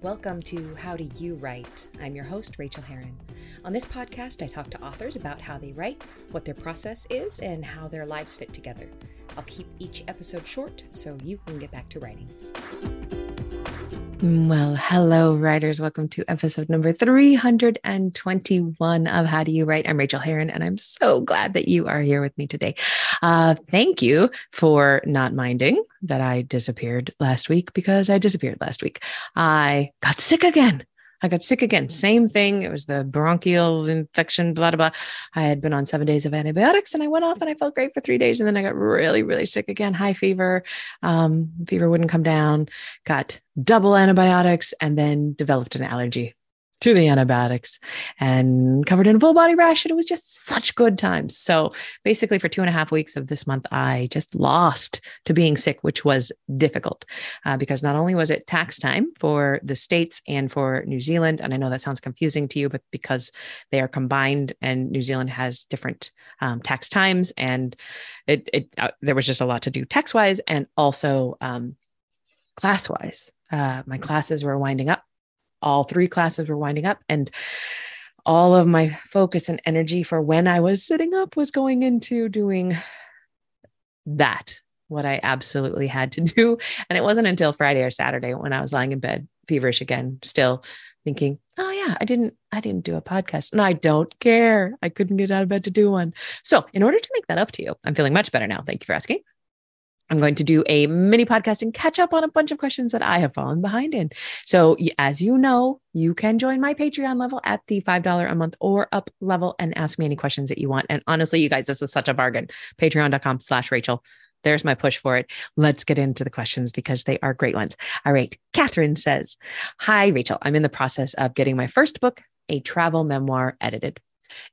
Welcome to How Do You Write? I'm your host, Rachael Herron. On this podcast, I talk to authors about how they write, what their process is, and how their lives fit together. I'll keep each episode short so you can get back to writing. Well, hello, writers. Welcome to episode number 321 of How Do You Write? I'm Rachael Herron, and I'm so glad that you are here with me today. Uh, thank you for not minding that I disappeared last week because I disappeared last week. I got sick again. I got sick again. Same thing. It was the bronchial infection, blah, blah, blah. I had been on seven days of antibiotics and I went off and I felt great for three days. And then I got really, really sick again, high fever. Um, fever wouldn't come down, got double antibiotics, and then developed an allergy to the antibiotics and covered in a full body rash. And it was just such good times. So basically, for two and a half weeks of this month, I just lost to being sick, which was difficult uh, because not only was it tax time for the States and for New Zealand, and I know that sounds confusing to you, but because they are combined and New Zealand has different um, tax times, and it, it uh, there was just a lot to do tax wise and also um, class wise. Uh, my classes were winding up all three classes were winding up and all of my focus and energy for when I was sitting up was going into doing that, what I absolutely had to do. And it wasn't until Friday or Saturday when I was lying in bed, feverish again, still thinking, oh yeah, I didn't, I didn't do a podcast and I don't care. I couldn't get out of bed to do one. So in order to make that up to you, I'm feeling much better now. Thank you for asking. I'm going to do a mini podcast and catch up on a bunch of questions that I have fallen behind in. So, as you know, you can join my Patreon level at the $5 a month or up level and ask me any questions that you want. And honestly, you guys, this is such a bargain. Patreon.com slash Rachael. There's my push for it. Let's get into the questions because they are great ones. All right. Catherine says, Hi, Rachael. I'm in the process of getting my first book, a travel memoir, edited.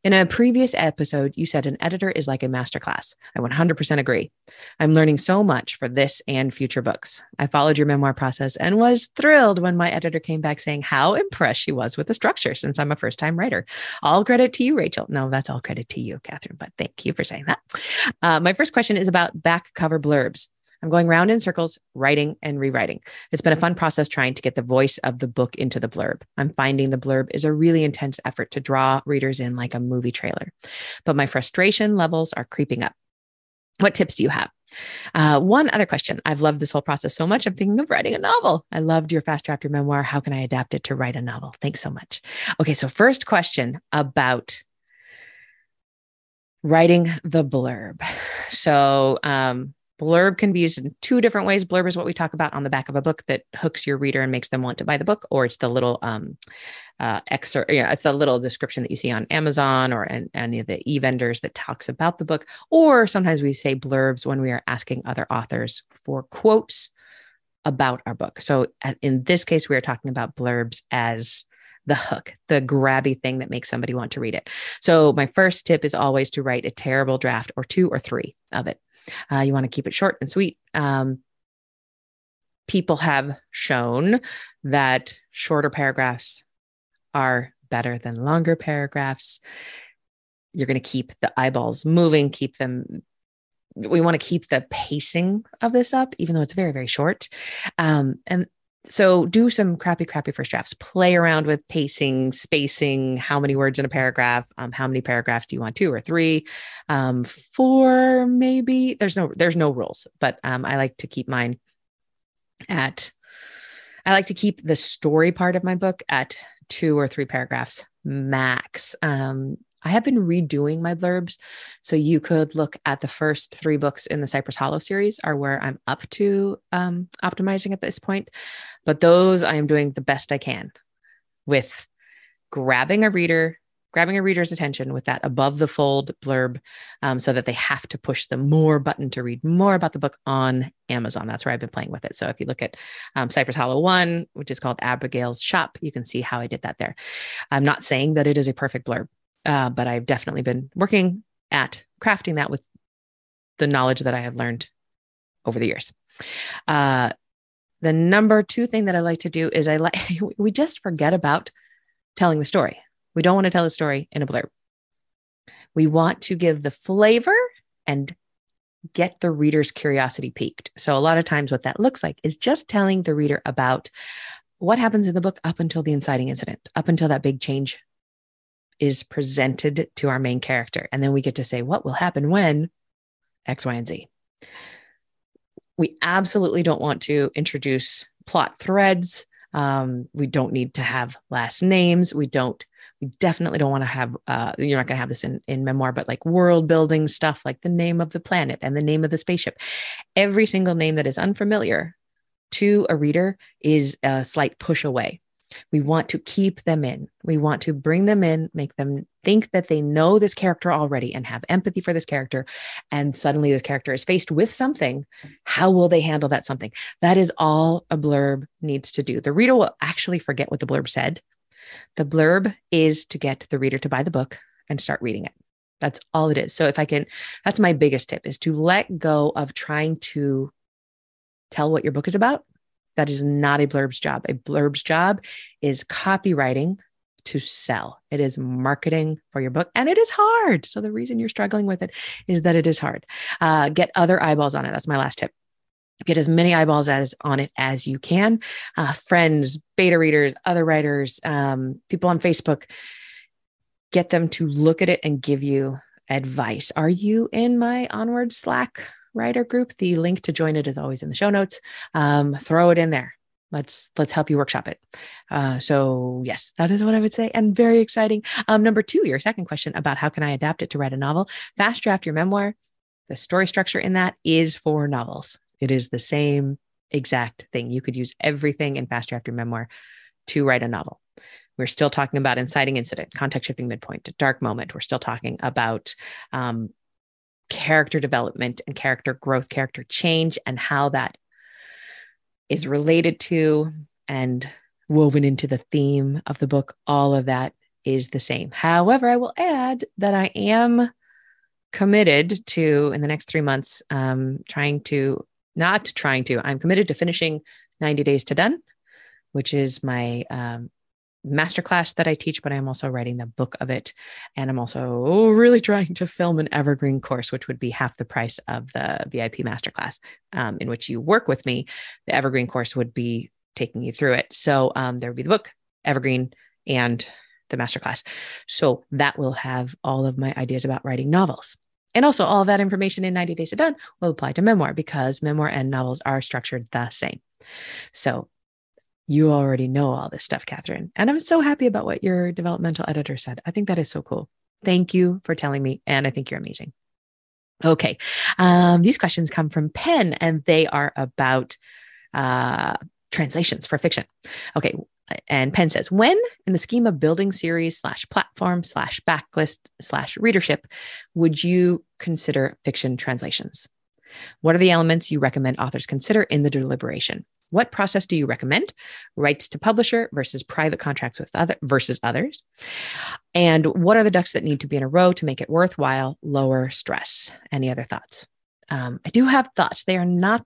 In a previous episode, you said an editor is like a masterclass. I 100% agree. I'm learning so much for this and future books. I followed your memoir process and was thrilled when my editor came back saying how impressed she was with the structure since I'm a first time writer. All credit to you, Rachael. No, that's all credit to you, Catherine, but thank you for saying that. Uh, my first question is about back cover blurbs. I'm going round in circles, writing and rewriting. It's been a fun process trying to get the voice of the book into the blurb. I'm finding the blurb is a really intense effort to draw readers in like a movie trailer, but my frustration levels are creeping up. What tips do you have? Uh, one other question. I've loved this whole process so much. I'm thinking of writing a novel. I loved your fast chapter memoir. How can I adapt it to write a novel? Thanks so much. Okay, so first question about writing the blurb. So, um, Blurb can be used in two different ways. Blurb is what we talk about on the back of a book that hooks your reader and makes them want to buy the book, or it's the little um, uh, excerpt. It's the little description that you see on Amazon or any of the e vendors that talks about the book. Or sometimes we say blurbs when we are asking other authors for quotes about our book. So in this case, we are talking about blurbs as the hook, the grabby thing that makes somebody want to read it. So, my first tip is always to write a terrible draft or two or three of it. Uh, you want to keep it short and sweet. Um, people have shown that shorter paragraphs are better than longer paragraphs. You're going to keep the eyeballs moving, keep them. We want to keep the pacing of this up, even though it's very, very short. Um, and so do some crappy, crappy first drafts. Play around with pacing, spacing, how many words in a paragraph, um, how many paragraphs do you want, two or three, um, four maybe. There's no there's no rules, but um, I like to keep mine at. I like to keep the story part of my book at two or three paragraphs max. Um, I have been redoing my blurbs. So you could look at the first three books in the Cypress Hollow series, are where I'm up to um, optimizing at this point. But those I am doing the best I can with grabbing a reader, grabbing a reader's attention with that above the fold blurb um, so that they have to push the more button to read more about the book on Amazon. That's where I've been playing with it. So if you look at um, Cypress Hollow 1, which is called Abigail's Shop, you can see how I did that there. I'm not saying that it is a perfect blurb. Uh, but I've definitely been working at crafting that with the knowledge that I have learned over the years. Uh, the number two thing that I like to do is I like, we just forget about telling the story. We don't want to tell the story in a blurb. We want to give the flavor and get the reader's curiosity piqued. So, a lot of times, what that looks like is just telling the reader about what happens in the book up until the inciting incident, up until that big change is presented to our main character. And then we get to say what will happen when X, Y, and Z. We absolutely don't want to introduce plot threads. Um, we don't need to have last names. We don't, we definitely don't want to have, uh, you're not going to have this in, in memoir, but like world building stuff like the name of the planet and the name of the spaceship. Every single name that is unfamiliar to a reader is a slight push away. We want to keep them in. We want to bring them in, make them think that they know this character already and have empathy for this character. And suddenly this character is faced with something. How will they handle that something? That is all a blurb needs to do. The reader will actually forget what the blurb said. The blurb is to get the reader to buy the book and start reading it. That's all it is. So if I can, that's my biggest tip is to let go of trying to tell what your book is about. That is not a blurb's job. A blurb's job is copywriting to sell. It is marketing for your book, and it is hard. So the reason you're struggling with it is that it is hard. Uh, get other eyeballs on it. That's my last tip. Get as many eyeballs as on it as you can. Uh, friends, beta readers, other writers, um, people on Facebook. Get them to look at it and give you advice. Are you in my onward Slack writer group. The link to join it is always in the show notes. Um, throw it in there. Let's let's help you workshop it. Uh, so yes, that is what I would say, and very exciting. Um, number two, your second question about how can I adapt it to write a novel? Fast draft your memoir. The story structure in that is for novels. It is the same exact thing. You could use everything in fast draft your memoir to write a novel. We're still talking about inciting incident, context shifting midpoint, dark moment. We're still talking about um, character development and character growth, character change, and how that is related to and woven into the theme of the book. All of that is the same. However, I will add that I am committed to, in the next three months, um, trying to, not trying to, I'm committed to finishing 90 Days to Done, which is my um, masterclass that I teach, but I'm also writing the book of it. And I'm also really trying to film an evergreen course, which would be half the price of the VIP masterclass, um, in which you work with me. The evergreen course would be taking you through it. So um, there would be the book, evergreen, and the masterclass. So that will have all of my ideas about writing novels. And also, all of that information in 90 Days to Done will apply to memoir because memoir and novels are structured the same. So you already know all this stuff, Catherine. And I'm so happy about what your developmental editor said. I think that is so cool. Thank you for telling me. And I think you're amazing. Okay. Um, these questions come from Penn and they are about uh, translations for fiction. Okay. And Penn says, when in the scheme of building series slash platform slash backlist slash readership, would you consider fiction translations? What are the elements you recommend authors consider in the deliberation? What process do you recommend? Rights to publisher versus private contracts with other versus others? And what are the ducks that need to be in a row to make it worthwhile, lower stress? Any other thoughts? Um, I do have thoughts. They are not,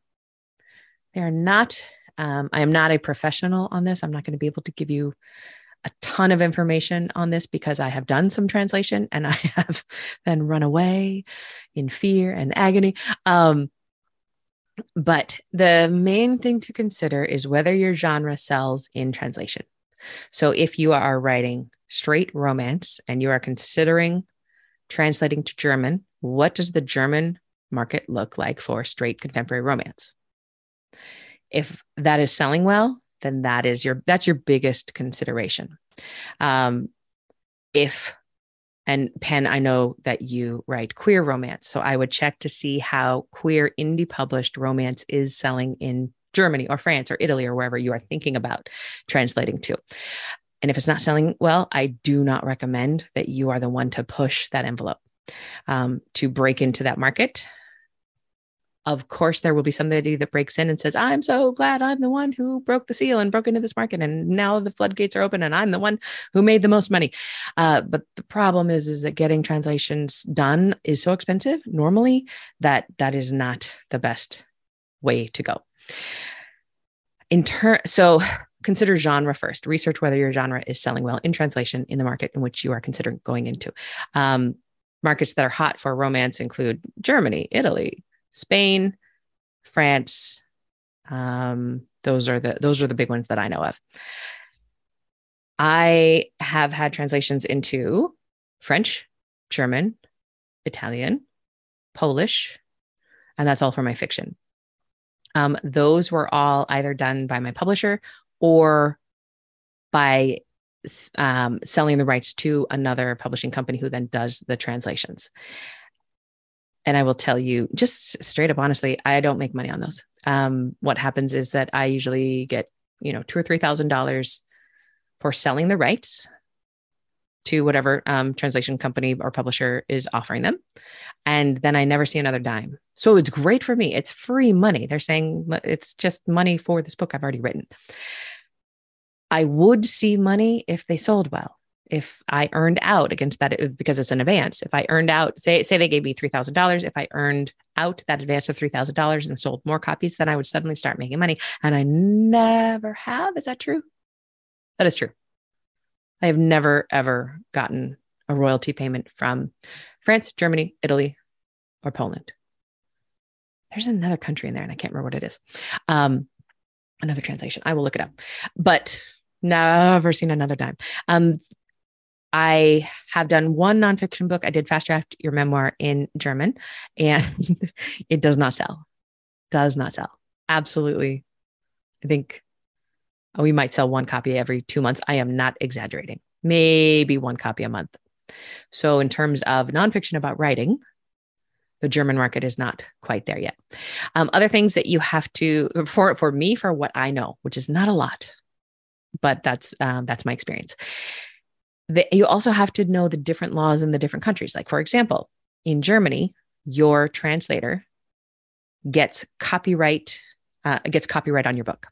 they are not, um, I am not a professional on this. I'm not going to be able to give you a ton of information on this because I have done some translation and I have then run away in fear and agony. Um, but the main thing to consider is whether your genre sells in translation. So if you are writing straight romance and you are considering translating to German, what does the German market look like for straight contemporary romance? If that is selling well, then that is your that's your biggest consideration. Um, if and Penn, I know that you write queer romance. So I would check to see how queer indie published romance is selling in Germany or France or Italy or wherever you are thinking about translating to. And if it's not selling well, I do not recommend that you are the one to push that envelope um, to break into that market of course there will be somebody that breaks in and says i'm so glad i'm the one who broke the seal and broke into this market and now the floodgates are open and i'm the one who made the most money. Uh, but the problem is is that getting translations done is so expensive normally that that is not the best way to go. In turn so consider genre first. Research whether your genre is selling well in translation in the market in which you are considering going into. Um, markets that are hot for romance include germany italy Spain, France, um, Those are the those are the big ones that I know of. I have had translations into French, German, Italian, Polish, and that's all for my fiction. Um, those were all either done by my publisher or by um, selling the rights to another publishing company who then does the translations. And I will tell you, just straight up honestly, I don't make money on those. Um, what happens is that I usually get, you know, two or three thousand dollars for selling the rights to whatever um, translation company or publisher is offering them. And then I never see another dime. So it's great for me. It's free money. They're saying it's just money for this book I've already written. I would see money if they sold well. If I earned out against that, it, was because it's an advance. If I earned out, say, say they gave me three thousand dollars. If I earned out that advance of three thousand dollars and sold more copies, then I would suddenly start making money. And I never have. Is that true? That is true. I have never, ever gotten a royalty payment from France, Germany, Italy, or Poland. There's another country in there, and I can't remember what it is. Um, another translation. I will look it up, but never seen another dime. Um, I have done one nonfiction book. I did fast draft your memoir in German, and it does not sell. Does not sell. Absolutely. I think we might sell one copy every two months. I am not exaggerating. Maybe one copy a month. So, in terms of nonfiction about writing, the German market is not quite there yet. Um, other things that you have to for for me for what I know, which is not a lot, but that's um, that's my experience. The, you also have to know the different laws in the different countries. Like for example, in Germany, your translator gets copyright uh, gets copyright on your book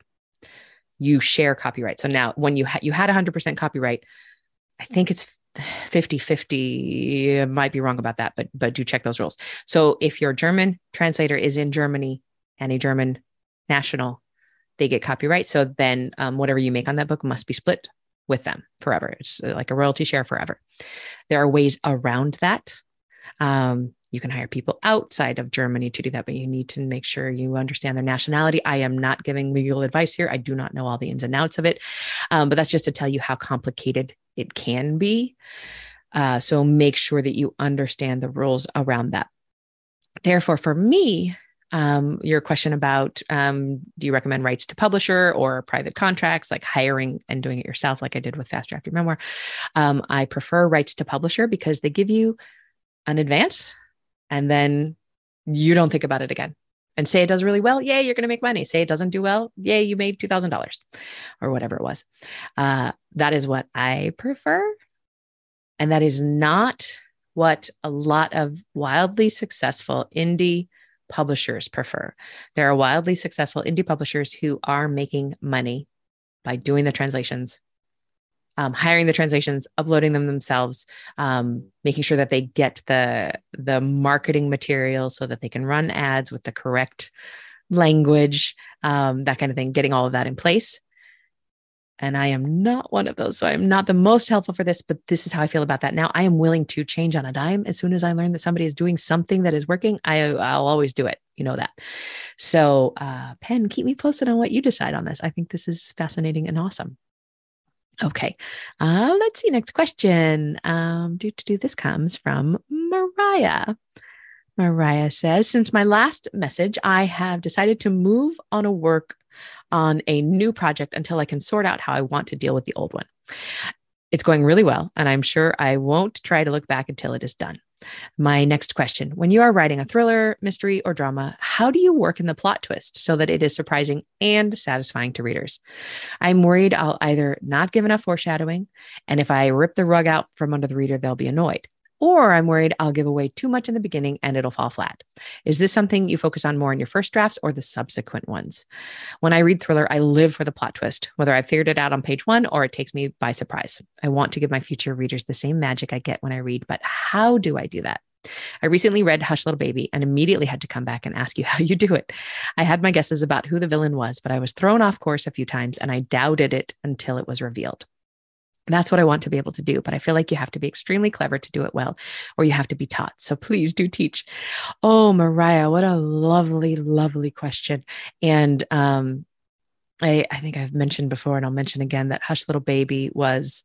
you share copyright. So now when you had you had 100% copyright, I think it's 50 50 might be wrong about that but but do check those rules so if your german translator is in germany and a german national they get copyright so then um, whatever you make on that book must be split with them forever it's uh, like a royalty share forever there are ways around that um, you can hire people outside of Germany to do that, but you need to make sure you understand their nationality. I am not giving legal advice here. I do not know all the ins and outs of it, um, but that's just to tell you how complicated it can be. Uh, so make sure that you understand the rules around that. Therefore, for me, um, your question about um, do you recommend rights to publisher or private contracts like hiring and doing it yourself like i did with fast draft your memoir um, i prefer rights to publisher because they give you an advance and then you don't think about it again. And say it does really well, yay, you're going to make money. Say it doesn't do well, yay, you made $2,000 or whatever it was. Uh, that is what I prefer. And that is not what a lot of wildly successful indie publishers prefer. There are wildly successful indie publishers who are making money by doing the translations um, hiring the translations, uploading them themselves, um, making sure that they get the the marketing material so that they can run ads with the correct language, um, that kind of thing. Getting all of that in place. And I am not one of those. So I'm not the most helpful for this, but this is how I feel about that. Now I am willing to change on a dime. As soon as I learn that somebody is doing something that is working, I, I'll always do it. You know that. So, uh, Penn, keep me posted on what you decide on this. I think this is fascinating and awesome. Okay. Uh, let's see. Next question. Um, do to do this comes from Mariah. Mariah says, since my last message, I have decided to move on a work on a new project until I can sort out how I want to deal with the old one. It's going really well, and I'm sure I won't try to look back until it is done. My next question When you are writing a thriller, mystery, or drama, how do you work in the plot twist so that it is surprising and satisfying to readers? I'm worried I'll either not give enough foreshadowing, and if I rip the rug out from under the reader, they'll be annoyed. Or I'm worried I'll give away too much in the beginning and it'll fall flat. Is this something you focus on more in your first drafts or the subsequent ones? When I read thriller, I live for the plot twist, whether I've figured it out on page one or it takes me by surprise. I want to give my future readers the same magic I get when I read, but how do I do that? I recently read Hush Little Baby and immediately had to come back and ask you how you do it. I had my guesses about who the villain was, but I was thrown off course a few times and I doubted it until it was revealed. That's what I want to be able to do. But I feel like you have to be extremely clever to do it well, or you have to be taught. So please do teach. Oh, Mariah, what a lovely, lovely question. And um, I, I think I've mentioned before, and I'll mention again that Hush Little Baby was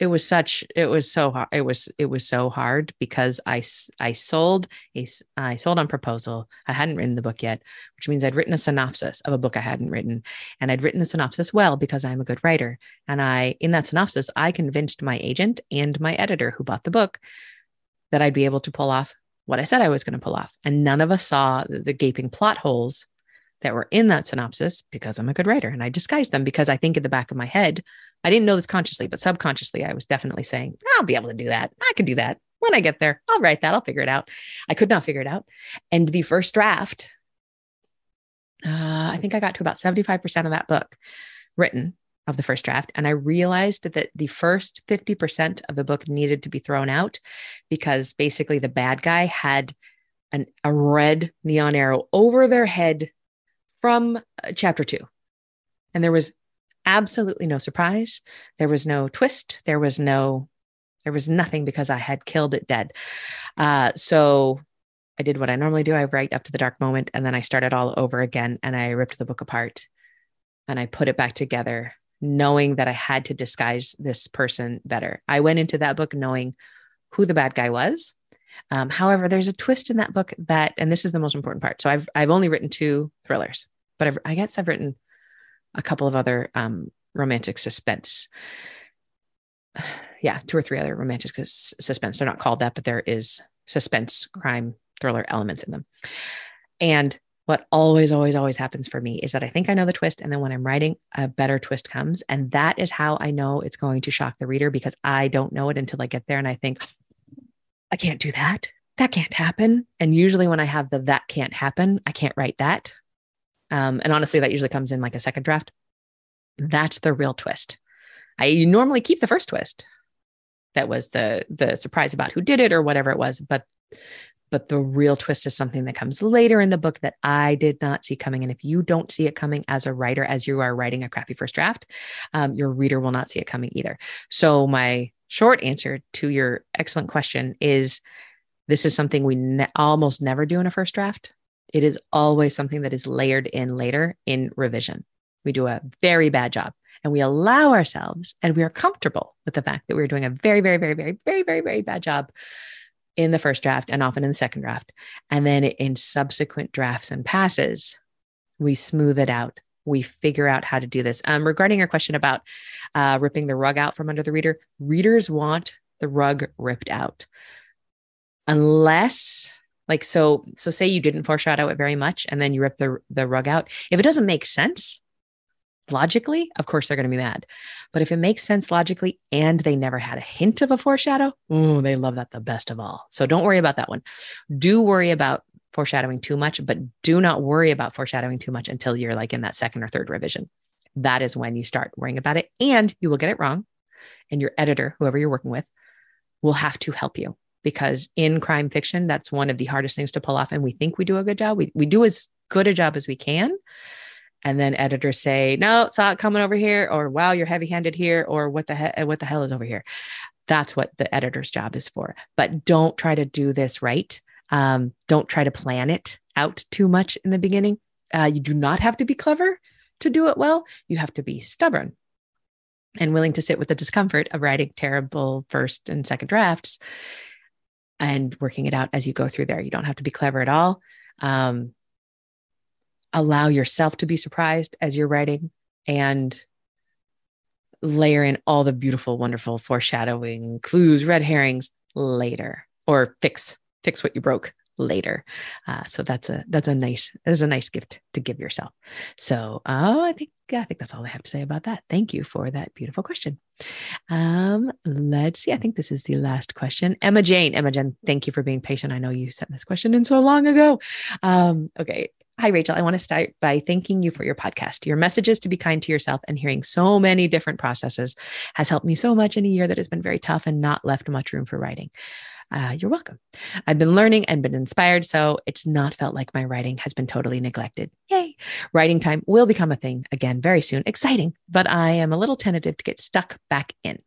it was such it was so hard it was it was so hard because i i sold a i sold on proposal. I hadn't written the book yet which means i'd written a synopsis of a book i hadn't written. And i'd written the synopsis well because i'm a good writer. And i in that synopsis i convinced my agent and my editor who bought the book that i'd be able to pull off what i said i was going to pull off. And none of us saw the, the gaping plot holes that were in that synopsis because I'm a good writer and I disguised them because I think in the back of my head, I didn't know this consciously, but subconsciously, I was definitely saying, I'll be able to do that. I can do that. When I get there, I'll write that. I'll figure it out. I could not figure it out. And the first draft, uh, I think I got to about 75% of that book written of the first draft. And I realized that the first 50% of the book needed to be thrown out because basically the bad guy had an, a red neon arrow over their head from uh, chapter two. And there was absolutely no surprise. There was no twist. There was no, there was nothing because I had killed it dead. Uh, so I did what I normally do. I write up to the dark moment and then I started all over again and I ripped the book apart and I put it back together, knowing that I had to disguise this person better. I went into that book knowing who the bad guy was. Um, however, there's a twist in that book that, and this is the most important part. So I've I've only written two thrillers, but I've, I guess I've written a couple of other um, romantic suspense. Yeah, two or three other romantic suspense. They're not called that, but there is suspense, crime, thriller elements in them. And what always, always, always happens for me is that I think I know the twist. And then when I'm writing, a better twist comes. And that is how I know it's going to shock the reader because I don't know it until I get there and I think, I can't do that. That can't happen. And usually when I have the that can't happen, I can't write that. Um, and honestly, that usually comes in like a second draft. That's the real twist. I normally keep the first twist. That was the the surprise about who did it or whatever it was, but but the real twist is something that comes later in the book that I did not see coming. And if you don't see it coming as a writer, as you are writing a crappy first draft, um, your reader will not see it coming either. So my short answer to your excellent question is this is something we ne- almost never do in a first draft. It is always something that is layered in later in revision. We do a very bad job and we allow ourselves and we are comfortable with the fact that we're doing a very, very, very, very, very, very, very bad job in the first draft and often in the second draft. And then in subsequent drafts and passes, we smooth it out. We figure out how to do this. Um, regarding your question about uh, ripping the rug out from under the reader, readers want the rug ripped out. Unless like so, so say you didn't foreshadow it very much and then you rip the the rug out. If it doesn't make sense logically, of course they're going to be mad. But if it makes sense logically and they never had a hint of a foreshadow, oh, they love that the best of all. So don't worry about that one. Do worry about foreshadowing too much, but do not worry about foreshadowing too much until you're like in that second or third revision. That is when you start worrying about it and you will get it wrong. And your editor, whoever you're working with, will have to help you because in crime fiction, that's one of the hardest things to pull off. And we think we do a good job. We, we do as good a job as we can. And then editors say, no, saw it coming over here, or wow, you're heavy handed here, or what the hell, what the hell is over here? That's what the editor's job is for. But don't try to do this right. Um, don't try to plan it out too much in the beginning. Uh, you do not have to be clever to do it well. You have to be stubborn and willing to sit with the discomfort of writing terrible first and second drafts and working it out as you go through there. You don't have to be clever at all. Um, allow yourself to be surprised as you're writing and layer in all the beautiful, wonderful foreshadowing, clues, red herrings later, or fix fix what you broke later. Uh, so that's a that's a nice that's a nice gift to give yourself. So oh, I think I think that's all I have to say about that. Thank you for that beautiful question. Um, let's see. I think this is the last question. Emma Jane. Emma Jane, thank you for being patient. I know you sent this question in so long ago. Um, okay. Hi, Rachael. I want to start by thanking you for your podcast. Your messages to be kind to yourself and hearing so many different processes has helped me so much in a year that has been very tough and not left much room for writing. Uh, you're welcome. I've been learning and been inspired, so it's not felt like my writing has been totally neglected. Yay! Writing time will become a thing again very soon. Exciting, but I am a little tentative to get stuck back in.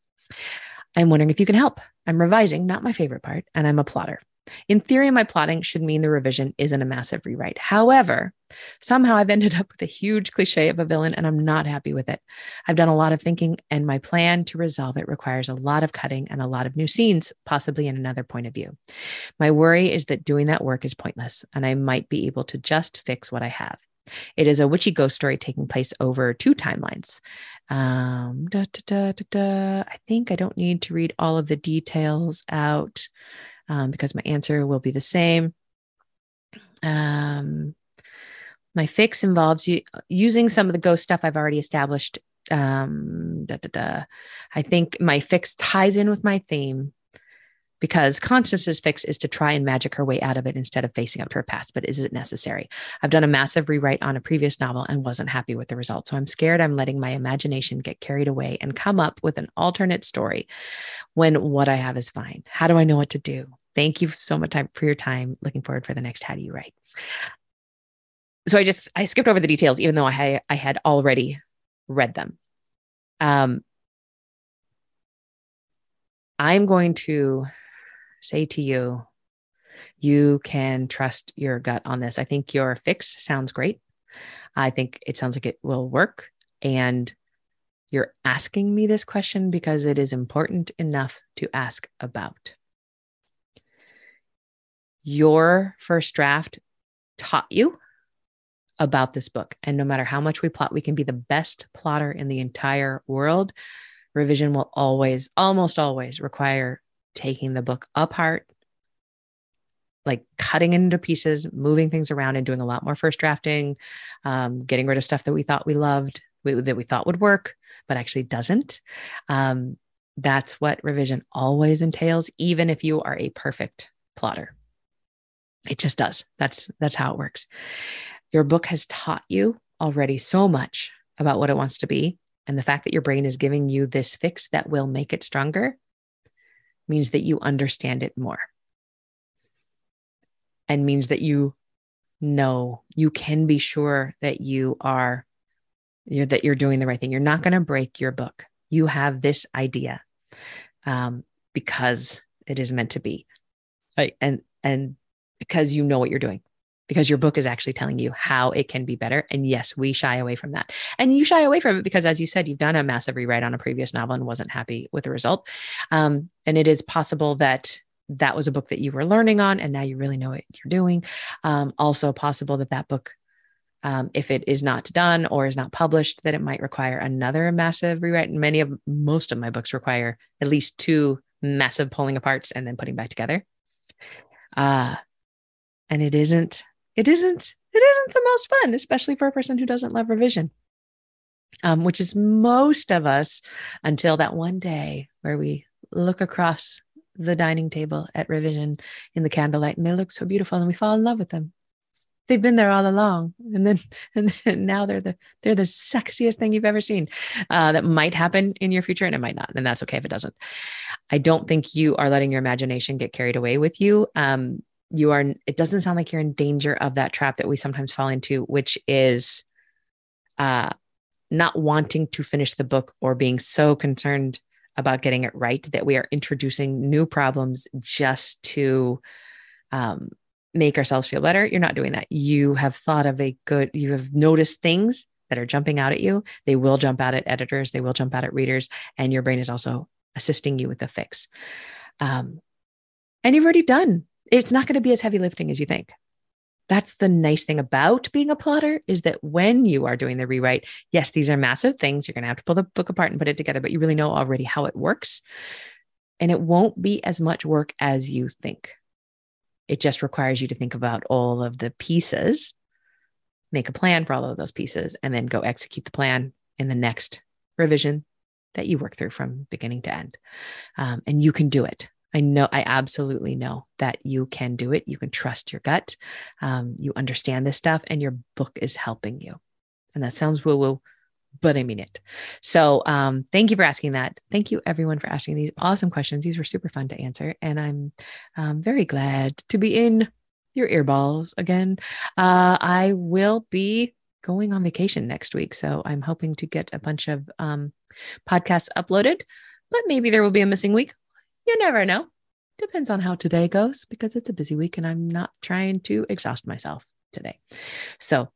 I'm wondering if you can help. I'm revising, not my favorite part, and I'm a plotter. In theory, my plotting should mean the revision isn't a massive rewrite. However, somehow I've ended up with a huge cliche of a villain and I'm not happy with it. I've done a lot of thinking, and my plan to resolve it requires a lot of cutting and a lot of new scenes, possibly in another point of view. My worry is that doing that work is pointless and I might be able to just fix what I have. It is a witchy ghost story taking place over two timelines. Um, da, da, da, I think I don't need to read all of the details out um, because my answer will be the same. Um, my fix involves u- using some of the ghost stuff I've already established. Um, da, da, da. I think my fix ties in with my theme because Constance's fix is to try and magic her way out of it instead of facing up to her past. But is it necessary? I've done a massive rewrite on a previous novel and wasn't happy with the result. So I'm scared I'm letting my imagination get carried away and come up with an alternate story when what I have is fine. How do I know what to do? Thank you so much for your time. Looking forward for the next How Do You Write? So I just I skipped over the details, even though I I had already read them. Um, I'm going to say to you, you can trust your gut on this. I think your fix sounds great. I think it sounds like it will work. And you're asking me this question because it is important enough to ask about. Your first draft taught you about this book. And no matter how much we plot, we can be the best plotter in the entire world. Revision will always, almost always require taking the book apart, like cutting into pieces, moving things around, and doing a lot more first drafting, um, getting rid of stuff that we thought we loved, we, that we thought would work, but actually doesn't. Um, that's what revision always entails, even if you are a perfect plotter. It just does. That's that's how it works. Your book has taught you already so much about what it wants to be, and the fact that your brain is giving you this fix that will make it stronger means that you understand it more and means that you know you can be sure that you are you're, that you're doing the right thing you're not going to break your book you have this idea um, because it is meant to be right? and and because you know what you're doing because your book is actually telling you how it can be better. And yes, we shy away from that. And you shy away from it because, as you said, you've done a massive rewrite on a previous novel and wasn't happy with the result. Um, and it is possible that that was a book that you were learning on and now you really know what you're doing. Um, also, possible that that book um, if it is not done or is not published, that it might require another massive rewrite. And many of most of my books require at least two massive pulling aparts and then putting back together. Uh, and it isn't it isn't it isn't the most fun, especially for a person who doesn't love revision. Um, which is most of us until that one day where we look across the dining table at revision in the candlelight and they look so beautiful and we fall in love with them they've been there all along and then and then now they're the they're the sexiest thing you've ever seen uh, that might happen in your future and it might not and that's okay if it doesn't i don't think you are letting your imagination get carried away with you um, you are it doesn't sound like you're in danger of that trap that we sometimes fall into which is uh not wanting to finish the book or being so concerned about getting it right that we are introducing new problems just to um, make ourselves feel better. You're not doing that. You have thought of a good you have noticed things that are jumping out at you. They will jump out at editors. They will jump out at readers. And your brain is also assisting you with the fix. Um, and you've already done it's not going to be as heavy lifting as you think. That's the nice thing about being a plotter is that when you are doing the rewrite, yes, these are massive things. You're going to have to pull the book apart and put it together, but you really know already how it works. And it won't be as much work as you think. It just requires you to think about all of the pieces, make a plan for all of those pieces, and then go execute the plan in the next revision that you work through from beginning to end. Um, and you can do it. I know, I absolutely know that you can do it. You can trust your gut. Um, you understand this stuff, and your book is helping you. And that sounds woo woo, but I mean it. So, um, thank you for asking that. Thank you, everyone, for asking these awesome questions. These were super fun to answer. And I'm um, very glad to be in your earballs again. Uh, I will be going on vacation next week. So, I'm hoping to get a bunch of um, podcasts uploaded, but maybe there will be a missing week you never know. Depends on how today goes because it's a busy week and I'm not trying to exhaust myself today. So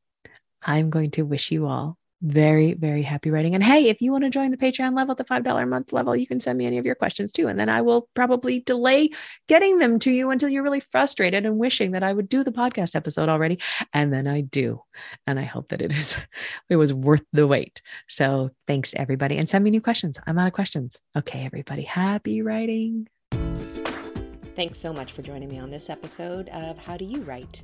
I'm going to wish you all very, very happy writing. And hey, if you want to join the Patreon level the $5 a month level, you can send me any of your questions too. And then I will probably delay getting them to you until you're really frustrated and wishing that I would do the podcast episode already. And then I do. And I hope that it is, it was worth the wait. So thanks everybody. And send me new questions. I'm out of questions. Okay, everybody. Happy writing. Thanks so much for joining me on this episode of How Do You Write?